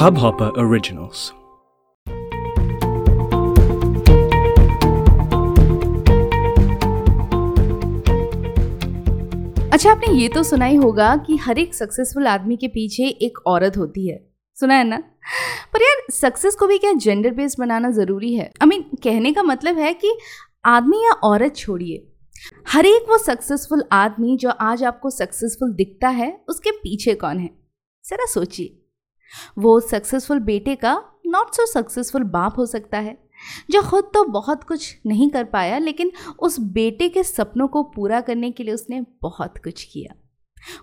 Hubhopper Originals. अच्छा आपने ये तो सुना ही होगा कि हर एक सक्सेसफुल आदमी के पीछे एक औरत होती है। सुना है ना? पर यार सक्सेस को भी क्या जेंडर बेस्ड बनाना ज़रूरी है? आई I मीन mean, कहने का मतलब है कि आदमी या औरत छोड़िए। हर एक वो सक्सेसफुल आदमी जो आज आपको सक्सेसफुल दिखता है उसके पीछे कौन है? जरा सोचिए। वो सक्सेसफुल बेटे का नॉट सो सक्सेसफुल बाप हो सकता है। जो खुद तो बहुत कुछ नहीं कर पाया, लेकिन उस बेटे के सपनों को पूरा करने के लिए उसने बहुत कुछ किया।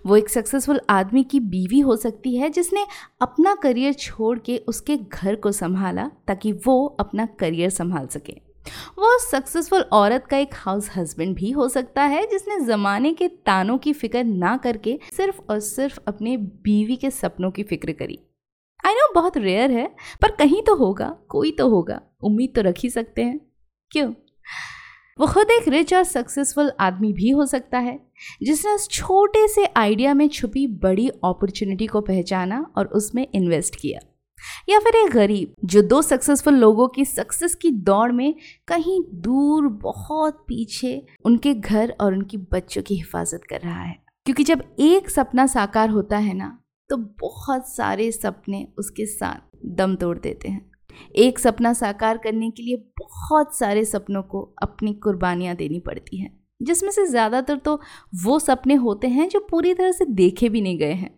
वो एक सक्सेसफुल आदमी की बीवी हो सकती है, जिसने अपना करियर छोड़ के उसके घर को संभाला, ताकि वो अपना करियर संभाल सके। वो सक्सेसफुल औरत का एक हाउस हस्बैंड भी हो सकता है, जिसने ज़माने के तानों की फ़िक्र ना करके सिर्फ़ और सिर्फ़ अपने बीवी के सपनों की फ़िक्र करी। बहुत रेयर है, पर कहीं तो होगा, कोई तो होगा। उम्मीद तो रख ही सकते हैं। क्यों? वो खुद एक रिच और सक्सेसफुल आदमी भी हो सकता है, जिसने उस छोटे से आइडिया में छुपी बड़ी अपॉर्चुनिटी को पहचाना और उसमें इन्वेस्ट किया। या फिर एक गरीब, जो दो सक्सेसफुल लोगों की सक्सेस की दौड़ में कहीं दूर, बहुत पीछे उनके घर और उनकी बच्चों की हिफाजत कर रहा है। क्योंकि जब एक सपना साकार होता है ना तो बहुत सारे सपने उसके साथ दम तोड़ देते हैं। एक सपना साकार करने के लिए बहुत सारे सपनों को अपनी कुर्बानियाँ देनी पड़ती हैं। जिसमें से ज़्यादातर तो वो सपने होते हैं जो पूरी तरह से देखे भी नहीं गए हैं।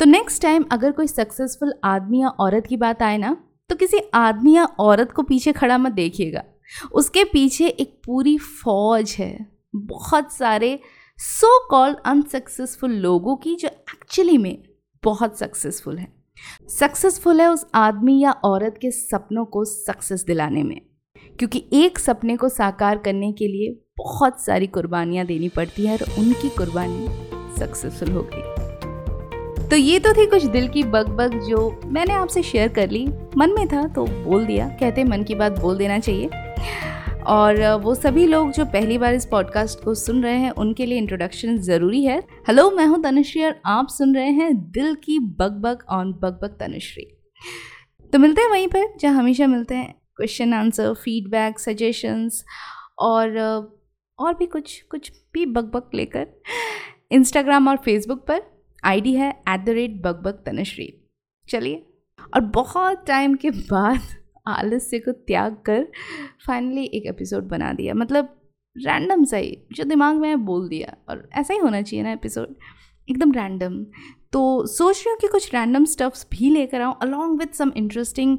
तो नेक्स्ट टाइम अगर कोई सक्सेसफुल आदमी या औरत की बात आए ना तो किसी आदमी या औरत को पीछे खड़ा मत देखिएगा। उसके पीछे एक पूरी फौज है। बहुत सारे सो कॉल्ड अनसक्सेसफुल लोगों की जो एक्चुअली में बहुत सक्सेसफुल है। सक्सेसफुल है उस आदमी या औरत के सपनों को सक्सेस दिलाने में। क्योंकि एक सपने को साकार करने के लिए बहुत सारी कुर्बानियाँ देनी पड़ती है और उनकी कुर्बानी सक्सेसफुल हो गई। तो ये तो थी कुछ दिल की बग बग जो मैंने आपसे शेयर कर ली। मन में था तो बोल दिया। कहते मन की बात बोल देना चाहिए। और वो सभी लोग जो पहली बार इस पॉडकास्ट को सुन रहे हैं, उनके लिए इंट्रोडक्शन ज़रूरी है। हेलो मैं हूँ तनुश्री और आप सुन रहे हैं दिल की bug bug on bug bug Tanushree. तो मिलते हैं वहीं पर, जहाँ हमेशा मिलते हैं। क्वेश्चन आंसर फीडबैक सजेशंस और और भी कुछ कुछ भी बग बग लेकर। इंस्टाग्राम और फेसबुक पर आईडी है at the rate Bakbak Tanushree. चलिए, और बहुत टाइम के बाद आलस्य को त्याग कर फाइनली एक एपिसोड बना दिया। मतलब रैंडम सा ही जो दिमाग में है बोल दिया। और ऐसा ही होना चाहिए ना एपिसोड एकदम रैंडम तो सोच रही हूँ कि कुछ रैंडम स्टफ्स भी लेकर आऊँ along with some interesting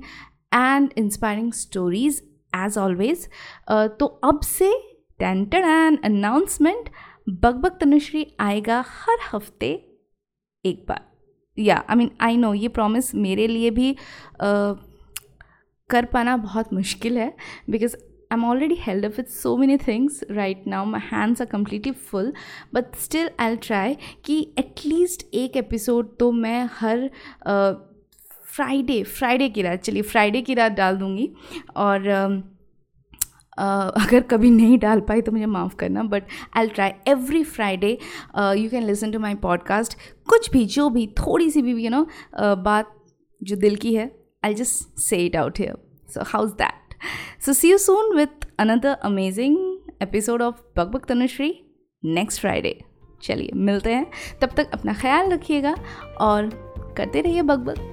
and inspiring stories as always तो अब से टेंटेड एंड अनाउंसमेंट बग तनुश्री आएगा हर हफ़्ते एक बार। या आई मीन आई नो ये प्रॉमिस मेरे लिए भी uh, कर पाना बहुत मुश्किल है because I am already held up with so many things right now my hands are completely full but still I'll try कि एटलीस्ट एक एपिसोड तो मैं हर फ्राइडे uh, फ्राइडे की रात चलिए फ्राइडे की रात डाल दूँगी। और uh, अगर कभी नहीं डाल पाई तो मुझे माफ़ करना but I try every Friday you can listen to my podcast कुछ भी जो भी थोड़ी सी भी you you know know, uh, बात जो दिल की है I just say it out here. So, how's that? So, see you soon with another amazing amazing episode of Bakbak Tanushree next Friday चलिए मिलते हैं तब तक अपना ख्याल रखिएगा और करते रहिए बकबक